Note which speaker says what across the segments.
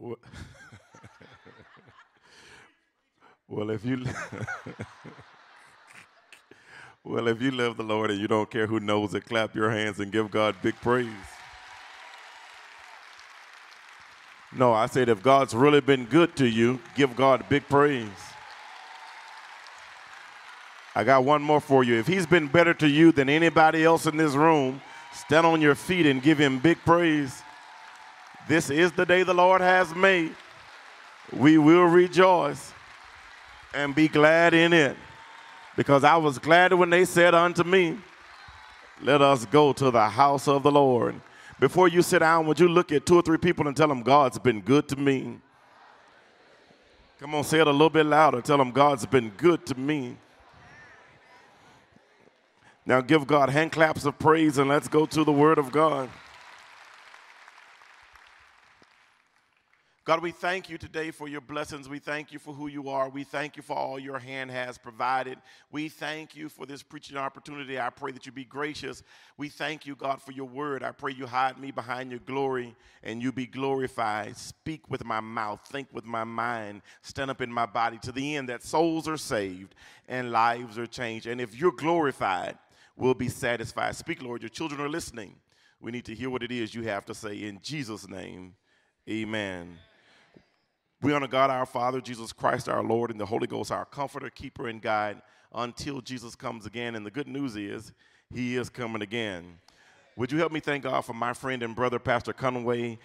Speaker 1: Well, if you well, if you love the Lord and you don't care who knows it, clap your hands and give God big praise. No, I said if God's really been good to you, give God big praise. I got one more for you. If he's been better to you than anybody else in this room, stand on your feet and give him big praise. This is the day the Lord has made. We will rejoice and be glad in it. Because I was glad when they said unto me, Let us go to the house of the Lord. Before you sit down, would you look at two or three people and tell them, God's been good to me? Come on, say it a little bit louder. Tell them, God's been good to me. Now give God hand claps of praise and let's go to the Word of God. God, we thank you today for your blessings. We thank you for who you are. We thank you for all your hand has provided. We thank you for this preaching opportunity. I pray that you be gracious. We thank you, God, for your word. I pray you hide me behind your glory and you be glorified. Speak with my mouth, think with my mind, stand up in my body to the end that souls are saved and lives are changed. And if you're glorified, we'll be satisfied. Speak, Lord. Your children are listening. We need to hear what it is you have to say. In Jesus' name, amen. We honor God our Father, Jesus Christ our Lord, and the Holy Ghost our comforter, keeper, and guide until Jesus comes again. And the good news is, he is coming again. Would you help me thank God for my friend and brother, Pastor Conway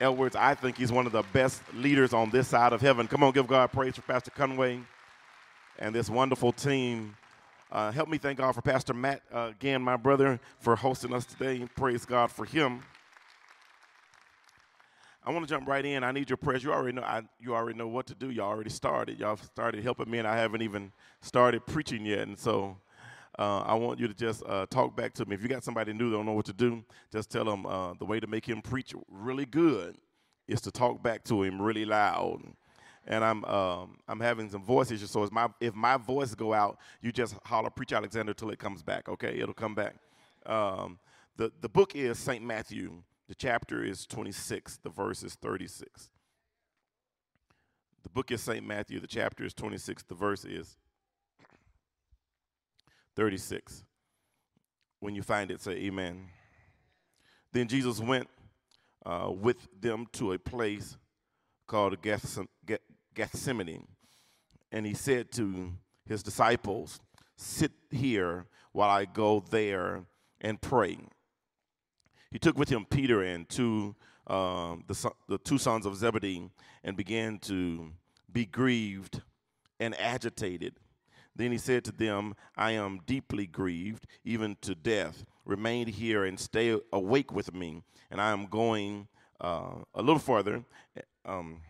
Speaker 1: Edwards? I think he's one of the best leaders on this side of heaven. Come on, give God praise for Pastor Conway and this wonderful team. Uh, help me thank God for Pastor Matt, uh, again, my brother, for hosting us today. Praise God for him. I want to jump right in. I need your prayers. You already know. I, you already know what to do. Y'all already started. Y'all started helping me, and I haven't even started preaching yet. And so, uh, I want you to just uh, talk back to me. If you got somebody new that don't know what to do, just tell them uh, the way to make him preach really good is to talk back to him really loud. And I'm um, I'm having some voice issues, so my, if my voice go out, you just holler "Preach Alexander" till it comes back. Okay, it'll come back. Um, the the book is Saint Matthew the chapter is 26, the verse is 36. The book is St. Matthew, the chapter is 26, the verse is 36. When you find it, say amen. Then Jesus went uh, with them to a place called Gethsemane, and he said to his disciples, Sit here while I go there and pray. He took with him Peter and two, um, the, the two sons of Zebedee and began to be grieved and agitated. Then he said to them, I am deeply grieved, even to death. Remain here and stay awake with me. And I am going uh, a little further. Um,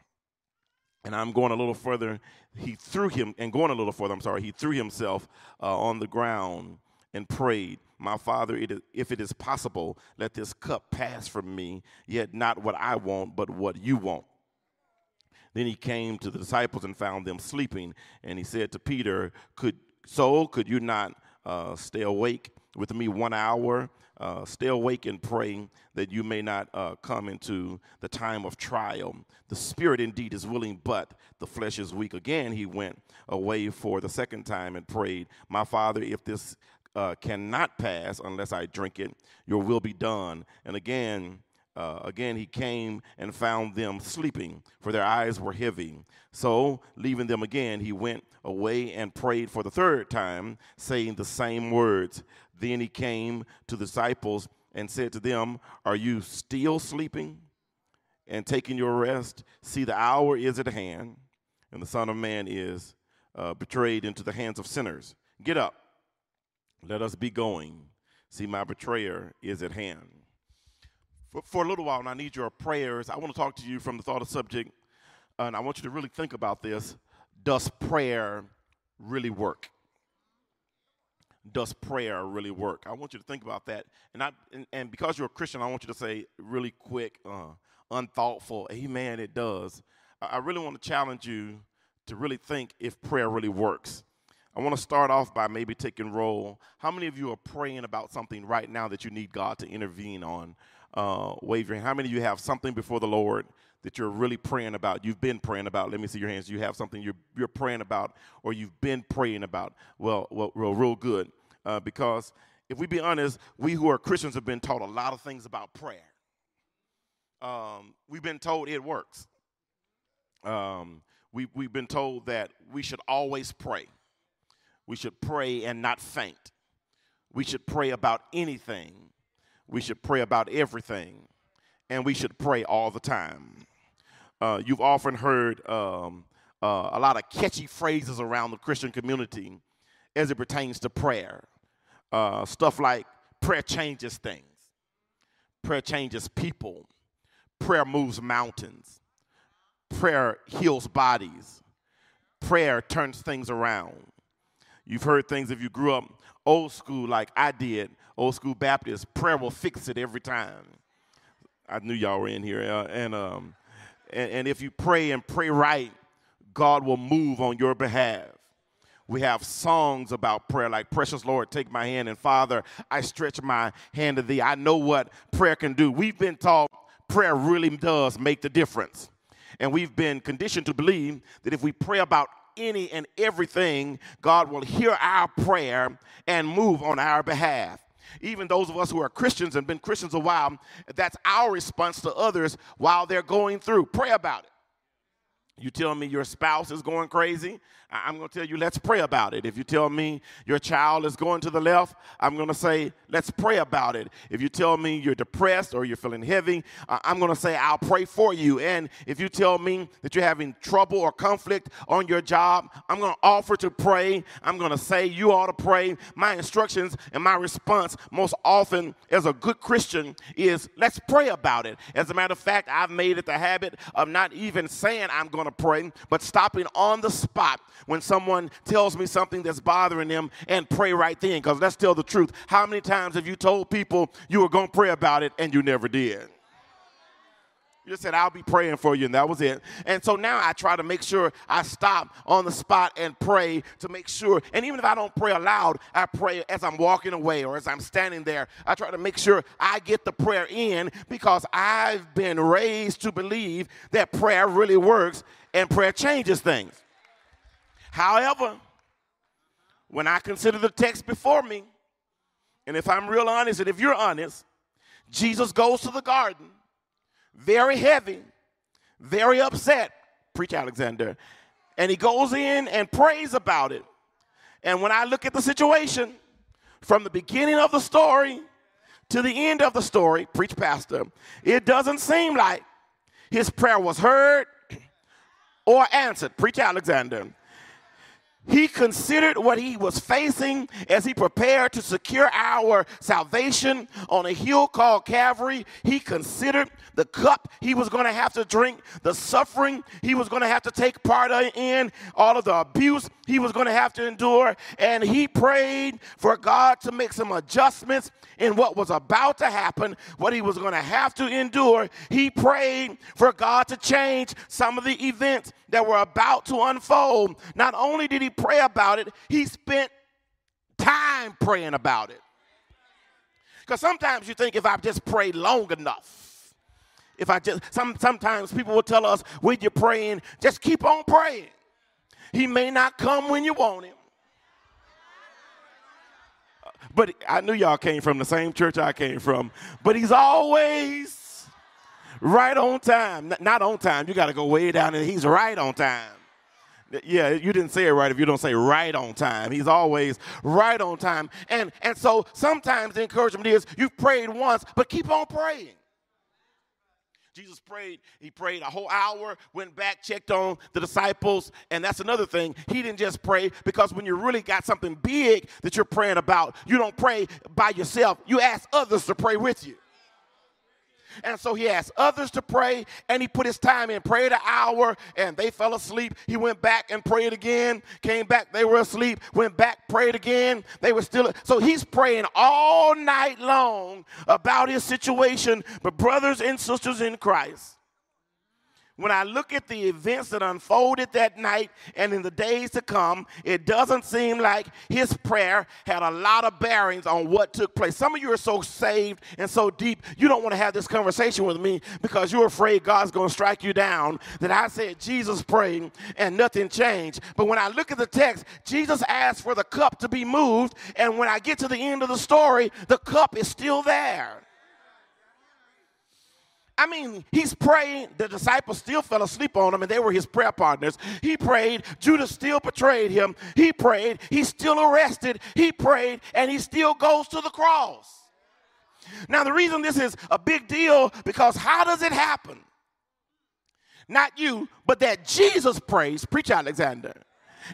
Speaker 1: and I'm going a little further. He threw him, and going a little further, I'm sorry, he threw himself uh, on the ground and prayed, My Father, if it is possible, let this cup pass from me, yet not what I want, but what you want. Then he came to the disciples and found them sleeping, and he said to Peter, Could so could you not uh, stay awake with me one hour? Uh, stay awake and pray that you may not uh, come into the time of trial. The spirit indeed is willing, but the flesh is weak. Again, he went away for the second time and prayed, My Father, if this uh, cannot pass unless I drink it. Your will be done. And again, uh, again, he came and found them sleeping, for their eyes were heavy. So, leaving them again, he went away and prayed for the third time, saying the same words. Then he came to the disciples and said to them, Are you still sleeping and taking your rest? See, the hour is at hand, and the Son of Man is uh, betrayed into the hands of sinners. Get up let us be going. See, my betrayer is at hand. For, for a little while, and I need your prayers. I want to talk to you from the thought of subject, and I want you to really think about this. Does prayer really work? Does prayer really work? I want you to think about that. And, I, and, and because you're a Christian, I want you to say really quick, uh, unthoughtful, amen, it does. I, I really want to challenge you to really think if prayer really works. I want to start off by maybe taking roll. How many of you are praying about something right now that you need God to intervene on? uh. How many of you have something before the Lord that you're really praying about? You've been praying about. Let me see your hands. You have something you're, you're praying about or you've been praying about. Well, well real, real good. Uh, because if we be honest, we who are Christians have been taught a lot of things about prayer. Um, we've been told it works. Um, we, we've been told that we should always pray. We should pray and not faint. We should pray about anything. We should pray about everything. And we should pray all the time. Uh, you've often heard um, uh, a lot of catchy phrases around the Christian community as it pertains to prayer. Uh, stuff like prayer changes things, prayer changes people, prayer moves mountains, prayer heals bodies, prayer turns things around. You've heard things if you grew up old school like I did, old school Baptist, prayer will fix it every time. I knew y'all were in here. Uh, and, um, and, and if you pray and pray right, God will move on your behalf. We have songs about prayer like, Precious Lord, take my hand, and Father, I stretch my hand to thee. I know what prayer can do. We've been taught prayer really does make the difference. And we've been conditioned to believe that if we pray about any and everything, God will hear our prayer and move on our behalf. Even those of us who are Christians and been Christians a while, that's our response to others while they're going through. Pray about it. You tell me your spouse is going crazy, I'm going to tell you, let's pray about it. If you tell me your child is going to the left, I'm going to say, let's pray about it. If you tell me you're depressed or you're feeling heavy, I'm going to say, I'll pray for you. And if you tell me that you're having trouble or conflict on your job, I'm going to offer to pray. I'm going to say, you ought to pray. My instructions and my response, most often as a good Christian, is let's pray about it. As a matter of fact, I've made it the habit of not even saying I'm going to pray, but stopping on the spot when someone tells me something that's bothering them and pray right then, because let's tell the truth. How many times have you told people you were going to pray about it and you never did? You just said, I'll be praying for you, and that was it. And so now I try to make sure I stop on the spot and pray to make sure. And even if I don't pray aloud, I pray as I'm walking away or as I'm standing there. I try to make sure I get the prayer in because I've been raised to believe that prayer really works and prayer changes things. However, when I consider the text before me, and if I'm real honest, and if you're honest, Jesus goes to the garden very heavy, very upset. Preach, Alexander. And he goes in and prays about it. And when I look at the situation, from the beginning of the story to the end of the story, preach, Pastor, it doesn't seem like his prayer was heard or answered. Preach, Alexander. He considered what he was facing as he prepared to secure our salvation on a hill called Calvary. He considered the cup he was going to have to drink, the suffering he was going to have to take part in, all of the abuse he was going to have to endure. And he prayed for God to make some adjustments in what was about to happen, what he was going to have to endure. He prayed for God to change some of the events that were about to unfold. Not only did he pray about it, he spent time praying about it. Because sometimes you think if I just pray long enough, if I just, some, sometimes people will tell us when you're praying, just keep on praying. He may not come when you want him. But I knew y'all came from the same church I came from. But he's always right on time. Not on time. You got to go way down, and he's right on time. Yeah, you didn't say it right if you don't say right on time. He's always right on time. And and so sometimes the encouragement is you've prayed once, but keep on praying. Jesus prayed, he prayed a whole hour, went back, checked on the disciples, and that's another thing. He didn't just pray because when you really got something big that you're praying about, you don't pray by yourself. You ask others to pray with you. And so he asked others to pray, and he put his time in, prayed an hour, and they fell asleep. He went back and prayed again, came back, they were asleep, went back, prayed again. They were still. So he's praying all night long about his situation. But, brothers and sisters in Christ, when I look at the events that unfolded that night and in the days to come, it doesn't seem like his prayer had a lot of bearings on what took place. Some of you are so saved and so deep, you don't want to have this conversation with me because you're afraid God's going to strike you down. That I said Jesus prayed and nothing changed. But when I look at the text, Jesus asked for the cup to be moved, and when I get to the end of the story, the cup is still there. I mean, he's praying. The disciples still fell asleep on him, and they were his prayer partners. He prayed. Judas still betrayed him. He prayed. He's still arrested. He prayed, and he still goes to the cross. Now, the reason this is a big deal because how does it happen? Not you, but that Jesus prays, preach Alexander,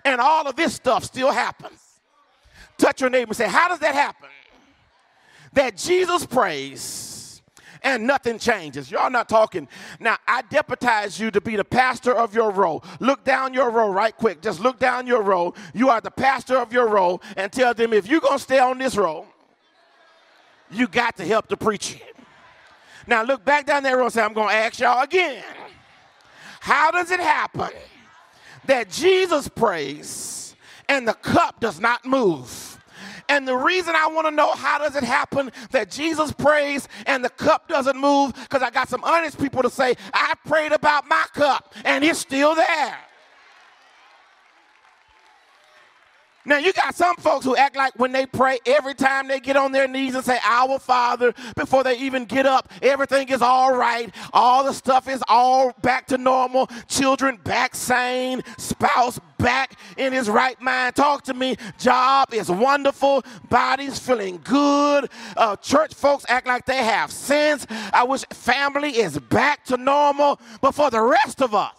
Speaker 1: and all of this stuff still happens. Touch your neighbor and say, How does that happen? That Jesus prays and nothing changes. Y'all not talking. Now, I deputize you to be the pastor of your row. Look down your row right quick. Just look down your row. You are the pastor of your row and tell them if you're going to stay on this row, you got to help the preacher. Now, look back down that row and say, I'm going to ask y'all again. How does it happen that Jesus prays and the cup does not move? And the reason I want to know how does it happen that Jesus prays and the cup doesn't move, because I got some honest people to say, I prayed about my cup and it's still there. Now, you got some folks who act like when they pray, every time they get on their knees and say, Our Father, before they even get up, everything is all right. All the stuff is all back to normal. Children back sane. Spouse back in his right mind. Talk to me. Job is wonderful. Body's feeling good. Uh, church folks act like they have sense. I wish family is back to normal. But for the rest of us,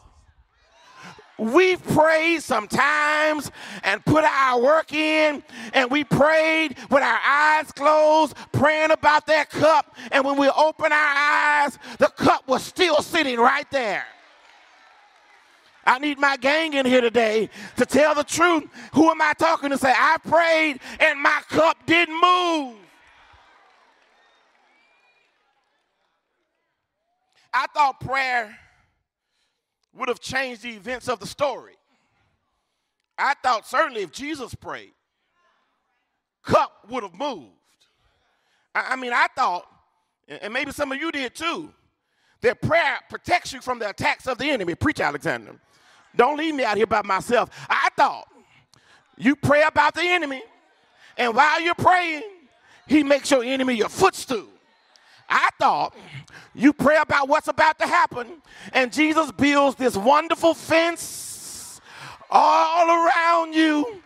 Speaker 1: We've prayed sometimes and put our work in, and we prayed with our eyes closed, praying about that cup. And when we open our eyes, the cup was still sitting right there. I need my gang in here today to tell the truth. Who am I talking to? Say, I prayed and my cup didn't move. I thought prayer would have changed the events of the story. I thought certainly if Jesus prayed, cup would have moved. I, mean, I thought, and maybe some of you did too, that prayer protects you from the attacks of the enemy. Preach, Alexander. Don't leave me out here by myself. I thought you pray about the enemy, and while you're praying, he makes your enemy your footstool. I thought you pray about what's about to happen, and Jesus builds this wonderful fence all around you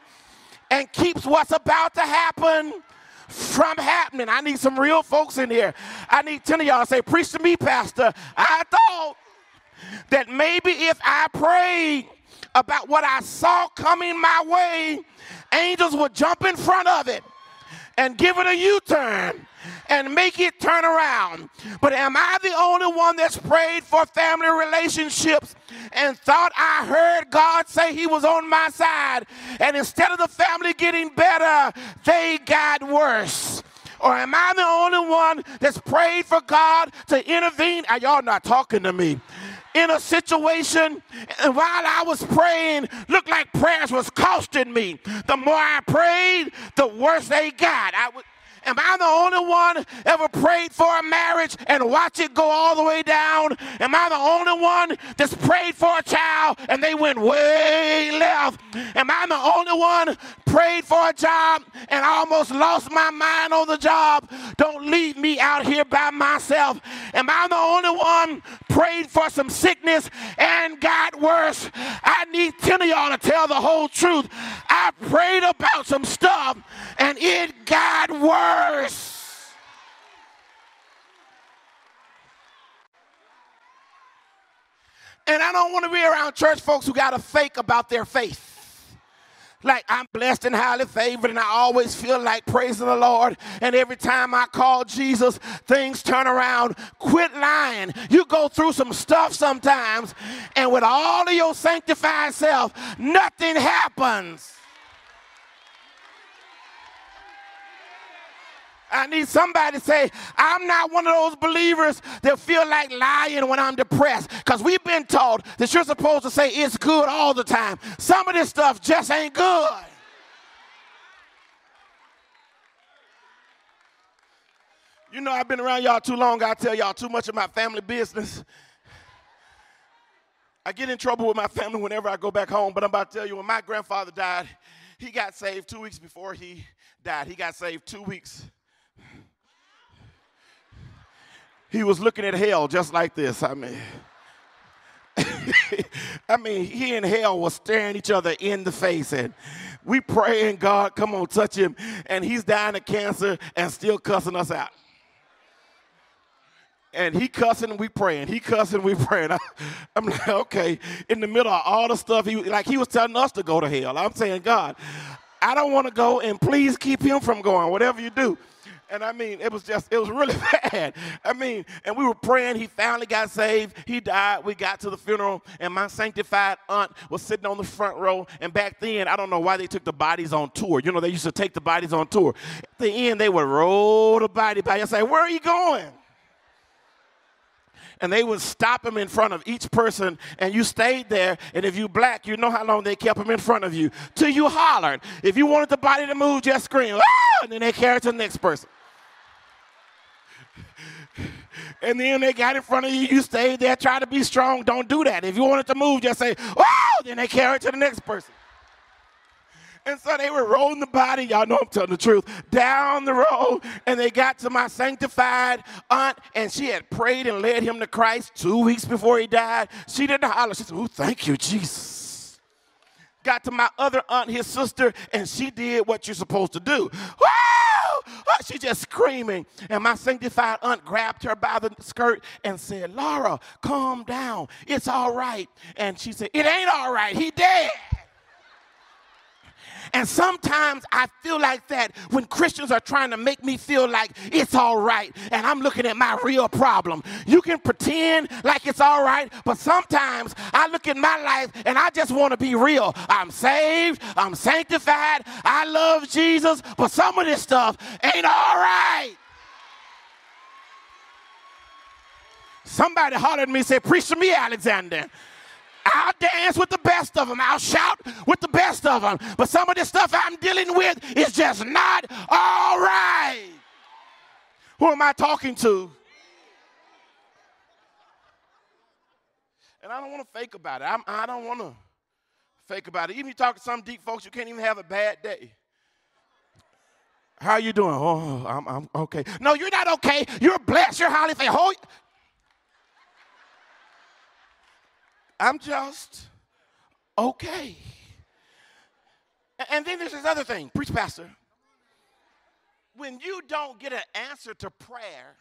Speaker 1: and keeps what's about to happen from happening. I need some real folks in here. I need 10 of y'all to say, Preach to me, Pastor. I thought that maybe if I prayed about what I saw coming my way, angels would jump in front of it and give it a U turn and make it turn around. But am I the only one that's prayed for family relationships and thought I heard God say He was on my side? And instead of the family getting better, they got worse. Or am I the only one that's prayed for God to intervene? Are y'all not talking to me? In a situation and while I was praying, looked like prayers was costing me. The more I prayed, the worse they got. I would Am I the only one ever prayed for a marriage and watch it go all the way down? Am I the only one that's prayed for a child and they went way left? Am I the only one prayed for a job and almost lost my mind on the job? Don't leave me out here by myself. Am I the only one prayed for some sickness and got worse? I need 10 of y'all to tell the whole truth. I prayed about some stuff and it got worse worse. And I don't want to be around church folks who got a fake about their faith. Like I'm blessed and highly favored, and I always feel like praising the Lord. And every time I call Jesus, things turn around. Quit lying. You go through some stuff sometimes, and with all of your sanctified self, nothing happens. I need somebody to say, I'm not one of those believers that feel like lying when I'm depressed. Because we've been taught that you're supposed to say it's good all the time. Some of this stuff just ain't good. You know, I've been around y'all too long. I tell y'all too much of my family business. I get in trouble with my family whenever I go back home, but I'm about to tell you when my grandfather died, he got saved two weeks before he died. He got saved two weeks. He was looking at hell just like this. I mean, I mean, he and hell was staring each other in the face, and we praying, God, come on, touch him. And he's dying of cancer and still cussing us out and he cussing, we praying. He cussing, we praying. I, am like, okay. In the middle of all the stuff, he like he was telling us to go to hell. I'm saying, God, I don't want to go, and please keep him from going. Whatever you do. And I mean, it was just, it was really bad. I mean, and we were praying. He finally got saved. He died. We got to the funeral, and my sanctified aunt was sitting on the front row. And back then, I don't know why they took the bodies on tour. You know, they used to take the bodies on tour. At the end, they would roll the body by and say, Where are you going? and they would stop him in front of each person, and you stayed there. And if you black, you know how long they kept him in front of you till you hollered. If you wanted the body to move, just scream, ah! and then they carried to the next person. And then they got in front of you, you stayed there, try to be strong. Don't do that. If you wanted to move, just say, oh, then they carry it to the next person. And so they were rolling the body, y'all know I'm telling the truth, down the road. And they got to my sanctified aunt, and she had prayed and led him to Christ two weeks before he died. She didn't holler. She said, Oh, thank you, Jesus. Got to my other aunt, his sister, and she did what you're supposed to do. Woo! She just screaming. And my sanctified aunt grabbed her by the skirt and said, Laura, calm down. It's all right. And she said, It ain't all right. He dead. And sometimes I feel like that when Christians are trying to make me feel like it's all right and I'm looking at my real problem. You can pretend like it's all right, but sometimes I look at my life and I just want to be real. I'm saved, I'm sanctified, I love Jesus, but some of this stuff ain't all right. Somebody hollered at me and said, Preach to me, Alexander. I'll dance with the best of them. I'll shout with the best of them. But some of the stuff I'm dealing with is just not all right. Who am I talking to? And I don't want to fake about it. I'm, I do not want to fake about it. Even you talk to some deep folks, you can't even have a bad day. How are you doing? Oh, I'm, I'm okay. No, you're not okay. You're blessed. You're highly favored. I'm just okay. And then there's this other thing, preach pastor. When you don't get an answer to prayer,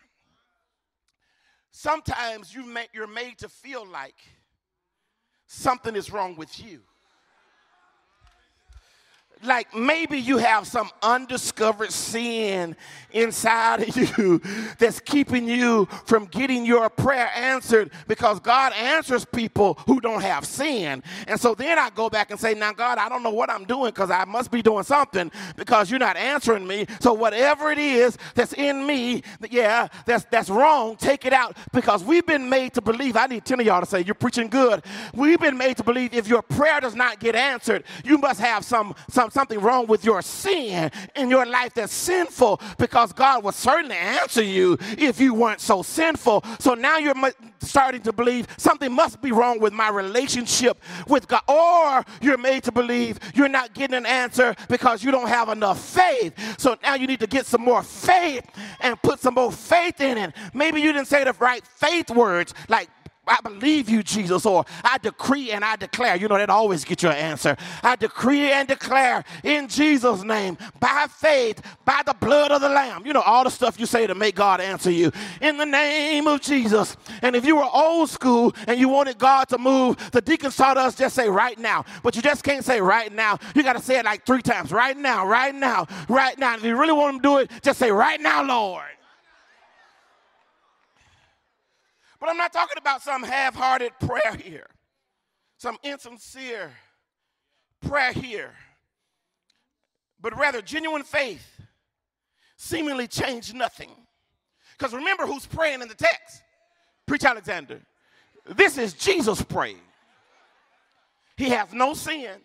Speaker 1: sometimes you you're made to feel like something is wrong with you like maybe you have some undiscovered sin inside of you that's keeping you from getting your prayer answered because God answers people who don't have sin. And so then I go back and say, Now, God, I don't know what I'm doing because I must be doing something because you're not answering me. So whatever it is that's in me, yeah, that's, that's wrong, take it out because we've been made to believe. I need 10 of y'all to say, You're preaching good. We've been made to believe if your prayer does not get answered, you must have some, some something wrong with your sin in your life that's sinful because God would certainly answer you if you weren't so sinful. So now you're starting to believe something must be wrong with my relationship with God, or you're made to believe you're not getting an answer because you don't have enough faith. So now you need to get some more faith and put some more faith in it. Maybe you didn't say the right faith words like I believe you, Jesus, or I decree and I declare. You know, that always get your answer. I decree and declare in Jesus' name, by faith, by the blood of the Lamb. You know, all the stuff you say to make God answer you. In the name of Jesus. And if you were old school and you wanted God to move, the deacons taught us just say right now. But you just can't say right now. You got to say it like three times. Right now, right now, right now. If you really want him to do it, just say right now, Lord. But I'm not talking about some half hearted prayer here, some insincere prayer here, but rather genuine faith seemingly changed nothing. Because remember who's praying in the text. Preach Alexander. This is Jesus praying. He has no sin.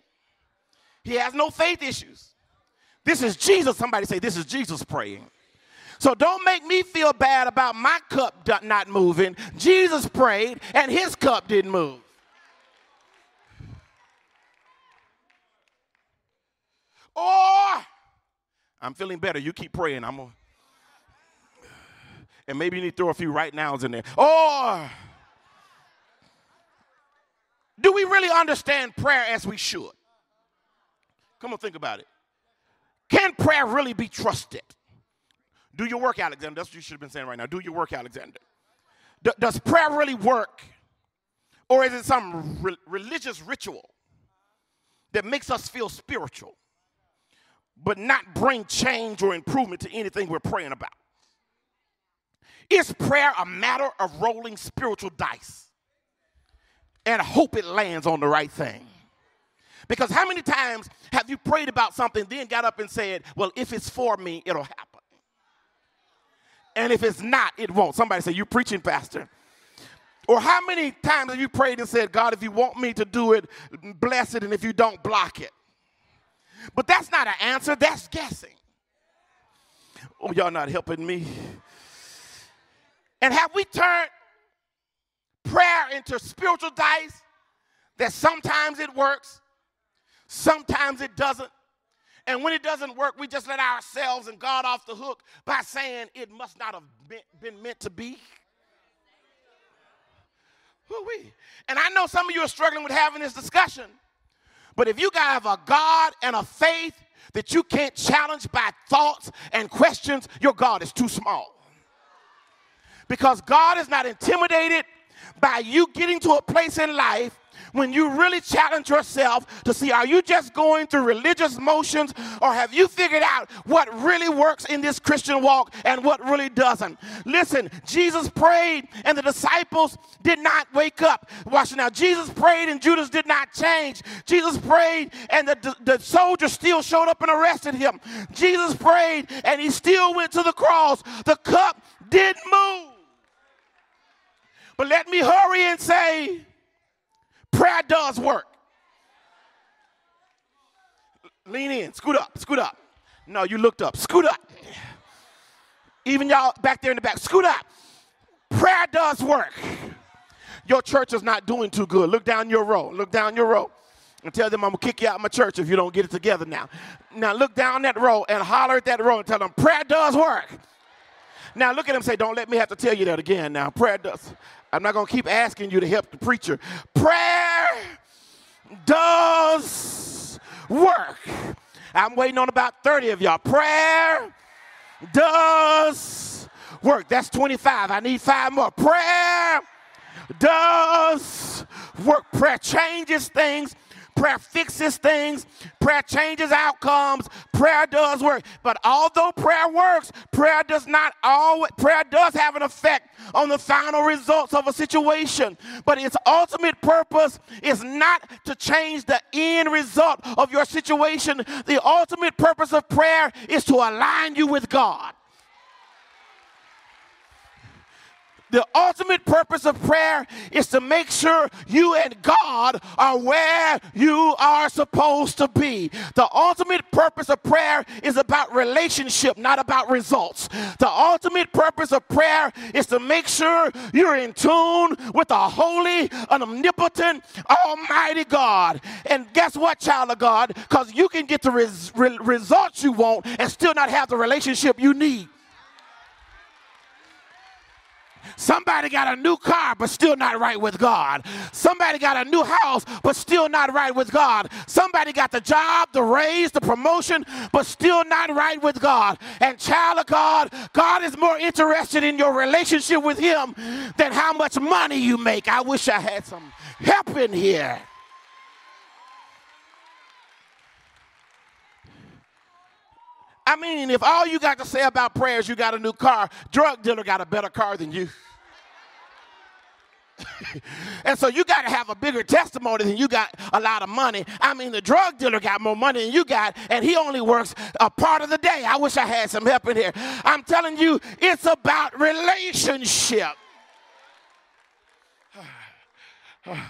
Speaker 1: He has no faith issues. This is Jesus. Somebody say, This is Jesus praying. So don't make me feel bad about my cup not moving. Jesus prayed and his cup didn't move. Or I'm feeling better. You keep praying. I'm gonna, and maybe you need to throw a few right nows in there. Or do we really understand prayer as we should? Come on, think about it. Can prayer really be trusted? Do your work, Alexander. That's what you should have been saying right now. Do your work, Alexander. D- does prayer really work? Or is it some re- religious ritual that makes us feel spiritual, but not bring change or improvement to anything we're praying about? Is prayer a matter of rolling spiritual dice and hope it lands on the right thing? Because how many times have you prayed about something, then got up and said, Well, if it's for me, it'll happen? And if it's not, it won't. Somebody say, You're preaching, Pastor. Or how many times have you prayed and said, God, if you want me to do it, bless it, and if you don't, block it? But that's not an answer, that's guessing. Oh, y'all not helping me. And have we turned prayer into spiritual dice that sometimes it works, sometimes it doesn't, and when it doesn't work, we just let ourselves and God off the hook by saying it must not have been meant to be. Woo-wee. And I know some of you are struggling with having this discussion, but if you have a God and a faith that you can't challenge by thoughts and questions, your God is too small. Because God is not intimidated by you getting to a place in life when you really challenge yourself to see are you just going through religious motions or have you figured out what really works in this Christian walk and what really doesn't? Listen, Jesus prayed and the disciples did not wake up. Watch now. Jesus prayed and Judas did not change. Jesus prayed and the, the, soldiers still showed up and arrested him. Jesus prayed and he still went to the cross. The cup didn't move. But let me hurry and say, Prayer does work. Lean in, scoot up, scoot up. No, you looked up, scoot up. Even y'all back there in the back, scoot up. Prayer does work. Your church is not doing too good. Look down your row, look down your row and tell them I'm gonna kick you out of my church if you don't get it together now. Now look down that row and holler at that row and tell them prayer does work. Now look at them say, don't let me have to tell you that again now. Prayer does. I'm not going to keep asking you to help the preacher. Prayer does work. I'm waiting on about 30 of y'all. Prayer does work. That's 25. I need five more. Prayer does work. Prayer changes things Prayer fixes things, prayer changes outcomes, prayer does work. But although prayer works, prayer does not always, prayer does have an effect on the final results of a situation. But its ultimate purpose is not to change the end result of your situation. The ultimate purpose of prayer is to align you with God. The ultimate purpose of prayer is to make sure you and God are where you are supposed to be. The ultimate purpose of prayer is about relationship, not about results. The ultimate purpose of prayer is to make sure you're in tune with a holy, omnipotent, almighty God. And guess what, child of God? Because you can get the res- re- results you want and still not have the relationship you need. Somebody got a new car, but still not right with God. Somebody got a new house, but still not right with God. Somebody got the job, the raise, the promotion, but still not right with God. And child of God, God is more interested in your relationship with Him than how much money you make. I wish I had some help in here. I mean, if all you got to say about prayer is you got a new car, drug dealer got a better car than you. and so you got to have a bigger testimony than you got a lot of money. I mean, the drug dealer got more money than you got, and he only works a part of the day. I wish I had some help in here. I'm telling you, it's about relationship.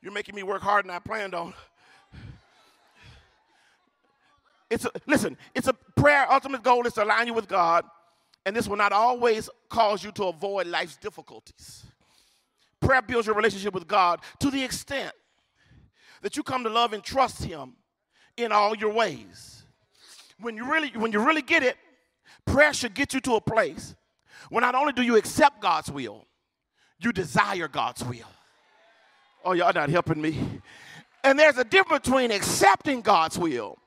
Speaker 1: You're making me work harder than I planned on. It's a, listen, it's a prayer. Ultimate goal is to align you with God, and this will not always cause you to avoid life's difficulties. Prayer builds your relationship with God to the extent that you come to love and trust Him in all your ways. When you really, when you really get it, prayer should get you to a place where not only do you accept God's will, you desire God's will. Oh, y'all not helping me. And there's a difference between accepting God's will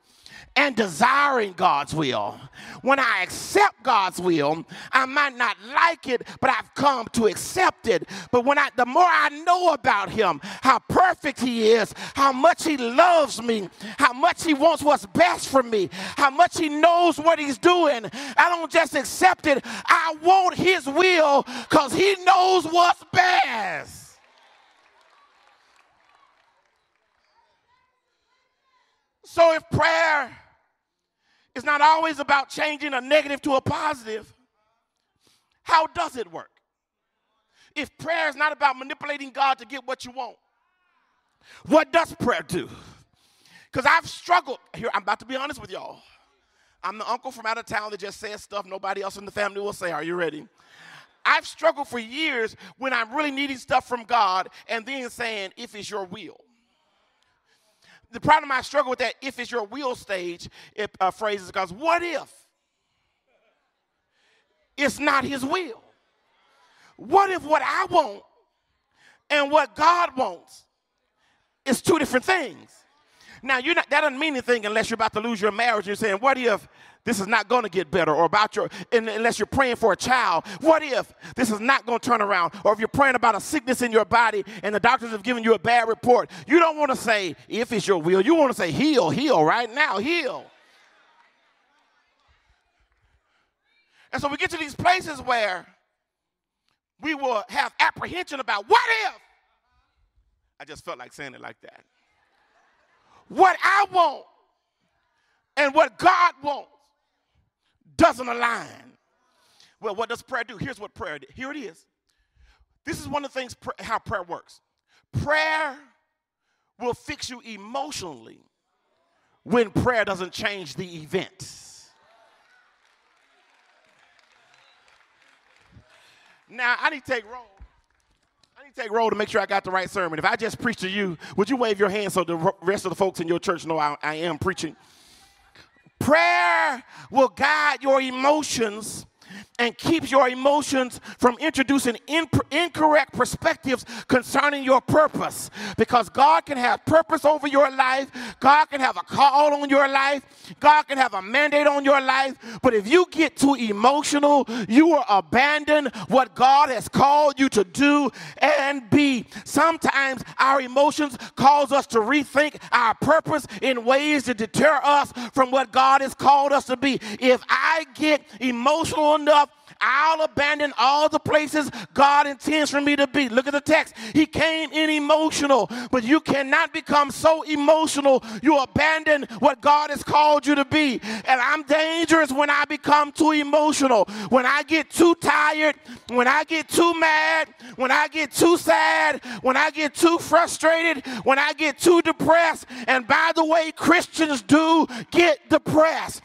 Speaker 1: and desiring God's will. When I accept God's will, I might not like it, but I've come to accept it. But when I the more I know about him, how perfect he is, how much he loves me, how much he wants what's best for me, how much he knows what he's doing, I don't just accept it. I want his will cuz he knows what's best. So if prayer is not always about changing a negative to a positive, how does it work? If prayer is not about manipulating God to get what you want, what does prayer do? Because I've struggled. Here, I'm about to be honest with y'all. I'm the uncle from out of town that just says stuff nobody else in the family will say. Are you ready? I've struggled for years when I'm really needing stuff from God and then saying, if it's your will the problem I struggle with that if it's your will stage it, uh, phrases because what if it's not his will? What if what I want and what God wants is two different things? Now you're not that doesn't mean anything unless you're about to lose your marriage. You're saying, what if this is not going to get better, or about your, unless you're praying for a child. What if this is not going to turn around? Or if you're praying about a sickness in your body and the doctors have given you a bad report, you don't want to say, if it's your will, you want to say, heal, heal right now, heal. And so we get to these places where we will have apprehension about what if? I just felt like saying it like that. What I want and what God wants doesn't align. Well, what does prayer do? Here's what prayer did. Here it is. This is one of the things how prayer works. Prayer will fix you emotionally when prayer doesn't change the event. Now, I need to take roll. I need to take roll to make sure I got the right sermon. If I just preach to you, would you wave your hand so the rest of the folks in your church know I, I am preaching? Prayer will guide your emotions and keeps your emotions from introducing incorrect perspectives concerning your purpose. Because God can have purpose over your life, God can have a call on your life, God can have a mandate on your life. But if you get too emotional, you will abandon what God has called you to do and be. Sometimes our emotions cause us to rethink our purpose in ways to deter us from what God has called us to be. If I get emotional enough, I'll abandon all the places God intends for me to be. Look at the text. He came in emotional, but you cannot become so emotional you abandon what God has called you to be. And I'm dangerous when I become too emotional, when I get too tired, when I get too mad, when I get too sad, when I get too frustrated, when I get too depressed. And by the way, Christians do get depressed.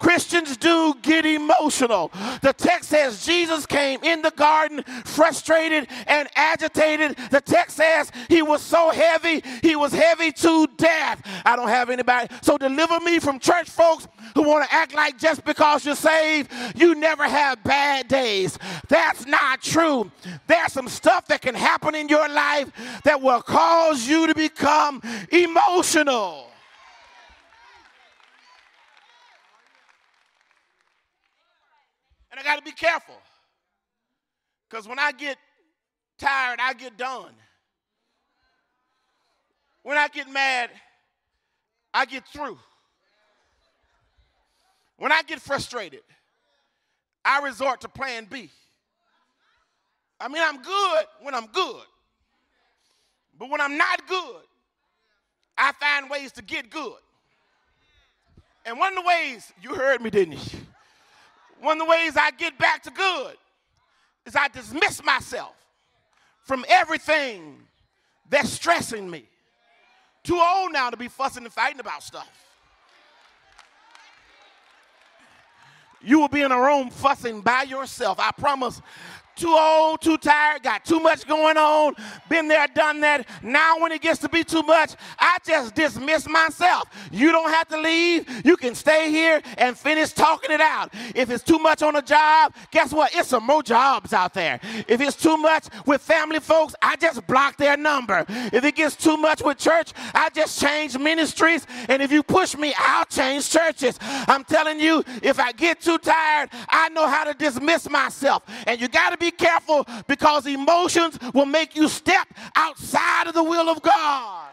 Speaker 1: Christians do get emotional. The text says Jesus came in the garden frustrated and agitated. The text says he was so heavy, he was heavy to death. I don't have anybody. So deliver me from church folks who want to act like just because you're saved, you never have bad days. That's not true. There's some stuff that can happen in your life that will cause you to become emotional. I got to be careful. Because when I get tired, I get done. When I get mad, I get through. When I get frustrated, I resort to plan B. I mean, I'm good when I'm good. But when I'm not good, I find ways to get good. And one of the ways, you heard me, didn't you? One of the ways I get back to good is I dismiss myself from everything that's stressing me. Too old now to be fussing and fighting about stuff. You will be in a room fussing by yourself. I promise too old, too tired, got too much going on, been there, done that. Now, when it gets to be too much, I just dismiss myself. You don't have to leave. You can stay here and finish talking it out. If it's too much on a job, guess what? It's some more jobs out there. If it's too much with family folks, I just block their number. If it gets too much with church, I just change ministries. And if you push me, I'll change churches. I'm telling you, if I get too tired, I know how to dismiss myself. And you got to be careful because emotions will make you step outside of the will of God.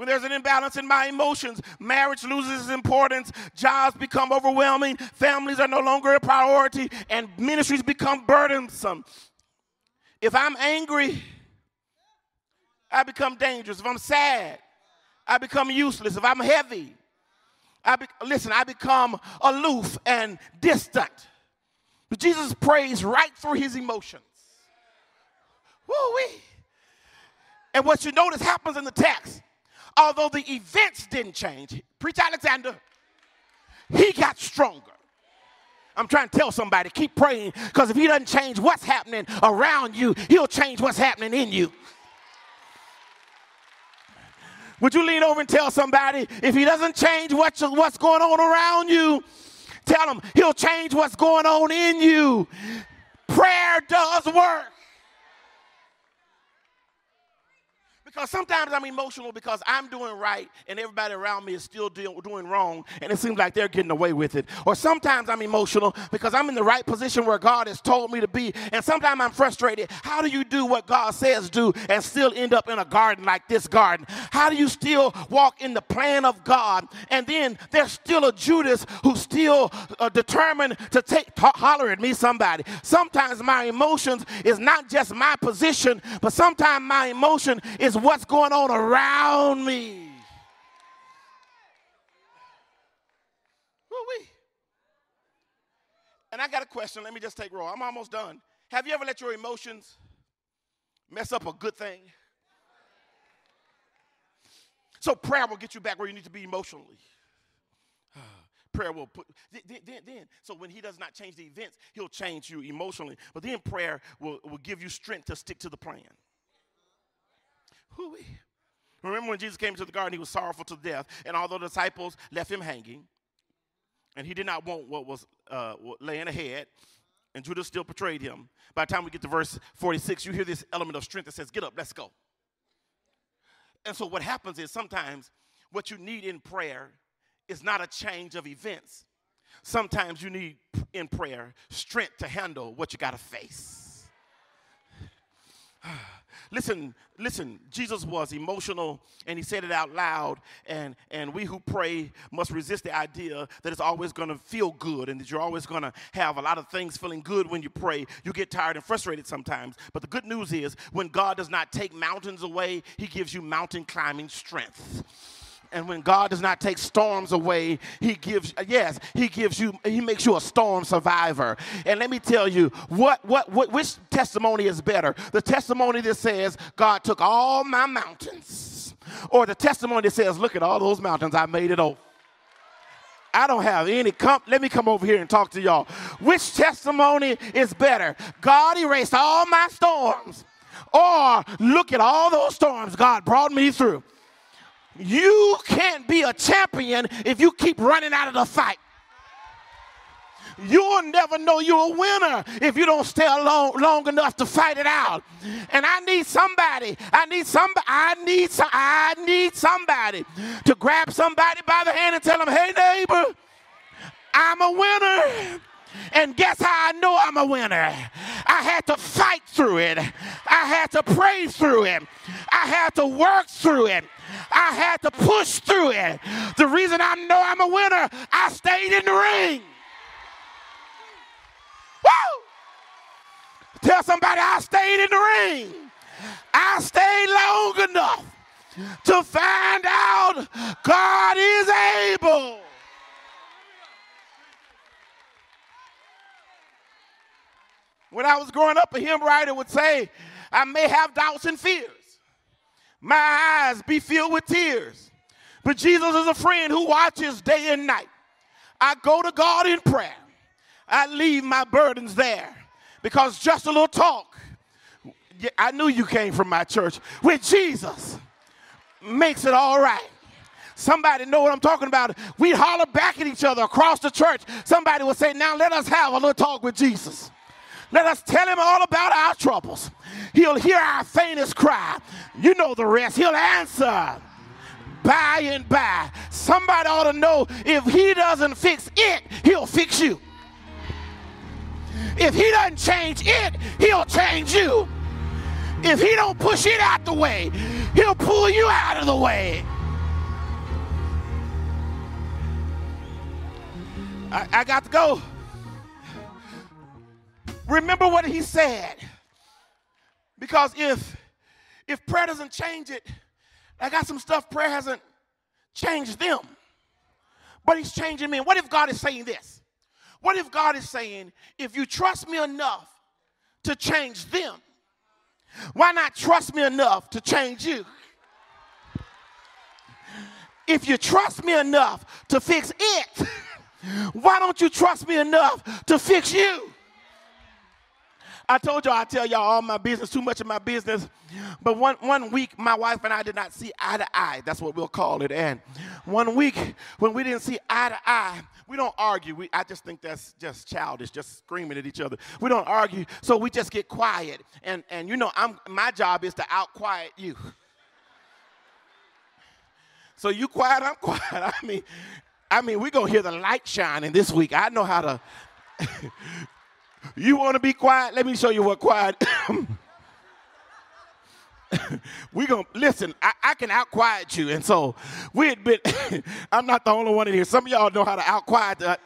Speaker 1: When there's an imbalance in my emotions, marriage loses its importance, jobs become overwhelming, families are no longer a priority, and ministries become burdensome. If I'm angry, I become dangerous. If I'm sad, I become useless. If I'm heavy, I be, listen, I become aloof and distant. But Jesus prays right through his emotions. Woo-wee. And what you notice happens in the text, although the events didn't change, preach Alexander, he got stronger. I'm trying to tell somebody, keep praying, because if he doesn't change what's happening around you, he'll change what's happening in you. Would you lean over and tell somebody if he doesn't change what you, what's going on around you, tell him he'll change what's going on in you. Prayer does work. Because sometimes I'm emotional because I'm doing right and everybody around me is still do, doing wrong and it seems like they're getting away with it. Or sometimes I'm emotional because I'm in the right position where God has told me to be. And sometimes I'm frustrated. How do you do what God says do and still end up in a garden like this garden? How do you still walk in the plan of God? And then there's still a Judas who's still uh, determined to take, holler at me, somebody. Sometimes my emotions is not just my position, but sometimes my emotion is what's going on around me. Woo-wee. And I got a question. Let me just take roll. I'm almost done. Have you ever let your emotions mess up a good thing? So prayer will get you back where you need to be emotionally. prayer will put then, then, then, so when he does not change the events he'll change you emotionally but then prayer will, will give you strength to stick to the plan Hoo-wee. Remember when Jesus came to the garden, he was sorrowful to death, and all the disciples left him hanging, and he did not want what was uh, laying ahead, and Judas still betrayed him. By the time we get to verse 46, you hear this element of strength that says, Get up, let's go. And so what happens is sometimes what you need in prayer is not a change of events. Sometimes you need in prayer strength to handle what you got to face. Listen, listen, Jesus was emotional and he said it out loud. And, and we who pray must resist the idea that it's always going to feel good and that you're always going to have a lot of things feeling good when you pray. You get tired and frustrated sometimes. But the good news is when God does not take mountains away, he gives you mountain climbing strength. And when God does not take storms away, He gives, yes, He gives you, He makes you a storm survivor. And let me tell you, what, what, what, which testimony is better? The testimony that says, God took all my mountains, or the testimony that says, look at all those mountains, I made it over. I don't have any. Come, let me come over here and talk to y'all. Which testimony is better? God erased all my storms, or look at all those storms God brought me through. You can't be a champion if you keep running out of the fight. You'll never know you're a winner if you don't stay long, long enough to fight it out. And I need somebody. I need somebody. I need some, I need somebody to grab somebody by the hand and tell them, "Hey neighbor, I'm a winner." And guess how I know I'm a winner? I had to fight through it. I had to pray through it. I had to work through it. I had to push through it. The reason I know I'm a winner, I stayed in the ring. Woo! Tell somebody I stayed in the ring. I stayed long enough to find out God is able. When I was growing up, a hymn writer would say, I may have doubts and fears. My eyes be filled with tears. But Jesus is a friend who watches day and night. I go to God in prayer. I leave my burdens there because just a little talk. I knew you came from my church with Jesus makes it all right. Somebody know what I'm talking about. We holler back at each other across the church. Somebody will say, Now let us have a little talk with Jesus. Let us tell him all about our troubles. He'll hear our faintest cry. You know the rest. He'll answer by and by. Somebody ought to know if he doesn't fix it, he'll fix you. If he doesn't change it, he'll change you. If he don't push it out the way, he'll pull you out of the way. I, I got to go. Remember what he said. Because if if prayer doesn't change it, I got some stuff prayer hasn't changed them. But he's changing me. What if God is saying this? What if God is saying, if you trust me enough to change them, why not trust me enough to change you? If you trust me enough to fix it, why don't you trust me enough to fix you? I told y'all I tell y'all all my business, too much of my business. But one, one week, my wife and I did not see eye to eye. That's what we'll call it. And one week, when we didn't see eye to eye, we don't argue. We, I just think that's just childish, just screaming at each other. We don't argue, so we just get quiet. And, and you know, I'm, my job is to out quiet you. So you quiet, I'm quiet. I mean, I mean, we're gonna hear the light shining this week. I know how to You want to be quiet? Let me show you what quiet. we gonna listen. I, I, can out quiet you, and so we been. I'm not the only one in here. Some of y'all know how to out quiet. The, uh,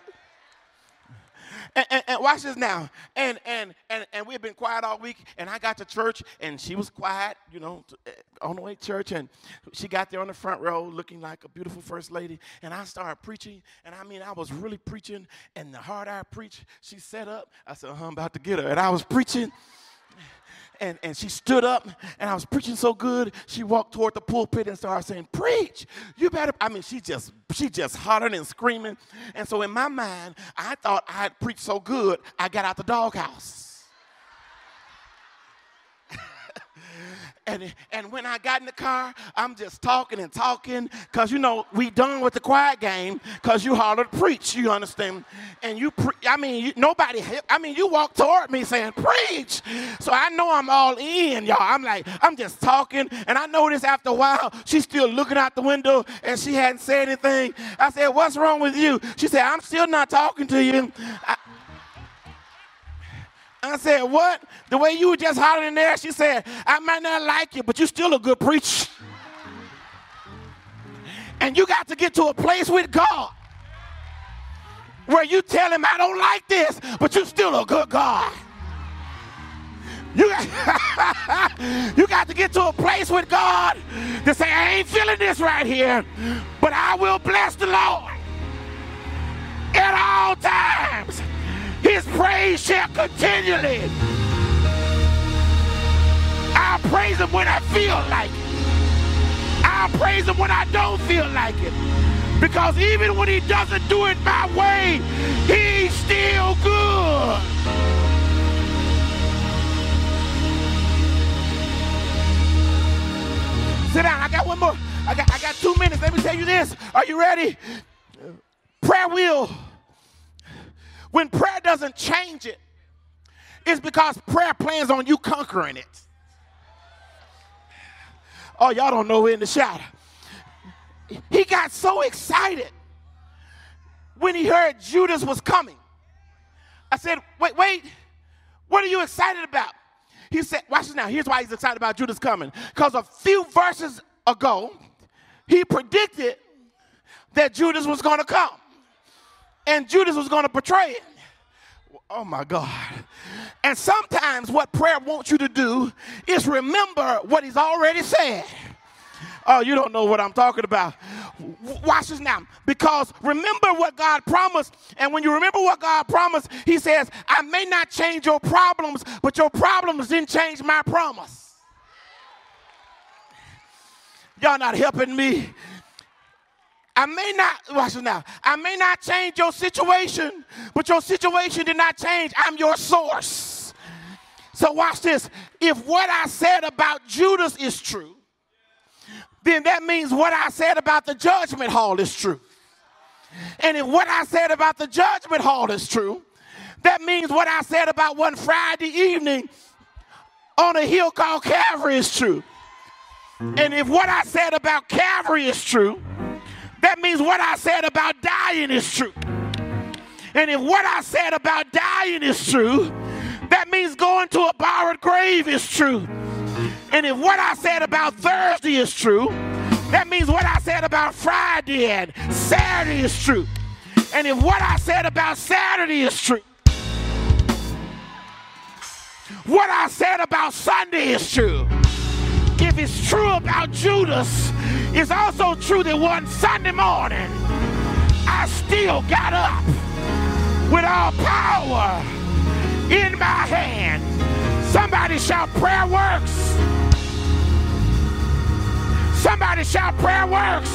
Speaker 1: and, and, and, watch this now. And and and and we've been quiet all week. And I got to church, and she was quiet, you know, eh, on the way to church. And she got there on the front row, looking like a beautiful first lady. And I started preaching, and I mean, I was really preaching. And the harder I preached, she set up. I said, uh-huh, "I'm about to get her," and I was preaching and, and she stood up and I was preaching so good, she walked toward the pulpit and started saying, Preach, you better. I mean, she just she just hollering and screaming. And so in my mind, I thought I had preached so good, I got out the doghouse. And, and when I got in the car, I'm just talking and talking because, you know, we done with the quiet game because you hollered preach, you understand? And you, pre- I mean, you, nobody, I mean, you walked toward me saying preach. So I know I'm all in, y'all. I'm like, I'm just talking. And I noticed after a while, she's still looking out the window and she hadn't said anything. I said, What's wrong with you? She said, I'm still not talking to you. I, I said, What? The way you were just hollering there, she said, I might not like you, but you're still a good preacher. And you got to get to a place with God where you tell him, I don't like this, but you're still a good God. You got, you got to get to a place with God to say, I ain't feeling this right here, but I will bless the Lord at all times. His praise shall continually. I'll praise him when I feel like it. I'll praise him when I don't feel like it. Because even when he doesn't do it my way, he's still good. Sit down. I got one more. I got, I got two minutes. Let me tell you this. Are you ready? Prayer will when prayer doesn't change it, it's because prayer plans on you conquering it. Oh, y'all don't know in the shadow. He got so excited when he heard Judas was coming. I said, wait, wait, What are you excited about? He said, watch this now. Here's why he's excited about Judas coming. Because a few verses ago, he predicted that Judas was going to come and Judas was going to betray it. Oh my God. And sometimes what prayer wants you to do is remember what he's already said. Oh, you don't know what I'm talking about. Watch this now. Because remember what God promised. And when you remember what God promised, He says, I may not change your problems, but your problems didn't change my promise. Y'all not helping me. I may not, watch now. I may not change your situation, but your situation did not change. I'm your source. So watch this. If what I said about Judas is true, then that means what I said about the judgment hall is true. And if what I said about the judgment hall is true, that means what I said about one Friday evening on a hill called Calvary is true. And if what I said about Calvary is true, that means what I said about dying is true. And if what I said about dying is true, that means going to a borrowed grave is true. And if what I said about Thursday is true, that means what I said about Friday and Saturday is true. And if what I said about Saturday is true, what I said about Sunday is true. If it's true about Judas, it's also true that one Sunday morning, I still got up with all power in my hand. Somebody shout, prayer works. Somebody shout, prayer works.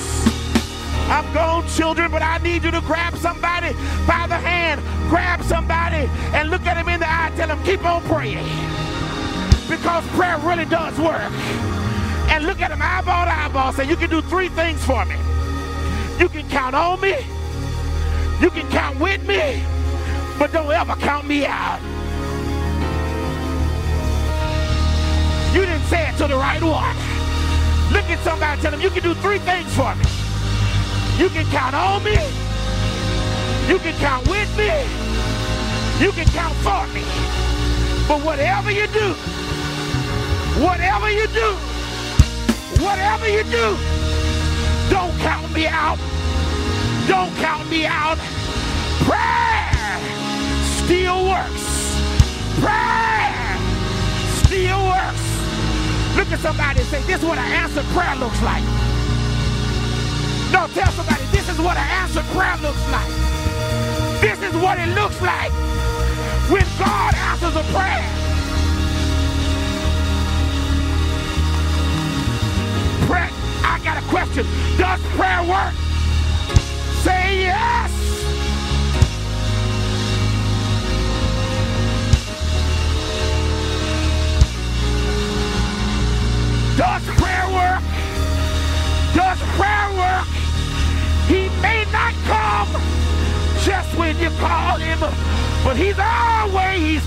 Speaker 1: I'm gone, children, but I need you to grab somebody by the hand, grab somebody, and look at him in the eye. Tell him, keep on praying. Because prayer really does work. And look at him eyeball to eyeball. And say, you can do three things for me. You can count on me, you can count with me, but don't ever count me out. You didn't say it to the right one. Look at somebody tell them you can do three things for me. You can count on me. You can count with me. You can count for me. But whatever you do, whatever you do, whatever you do, don't count me out. Don't count me out. Prayer still works. Prayer still works. Look at somebody and say, this is what an answered prayer looks like. No, tell somebody, this is what an answered prayer looks like. This is what it looks like when God answers a prayer. I got a question. Does prayer work? Say yes. Does prayer work? Does prayer work? He may not come just when you call him, but he's always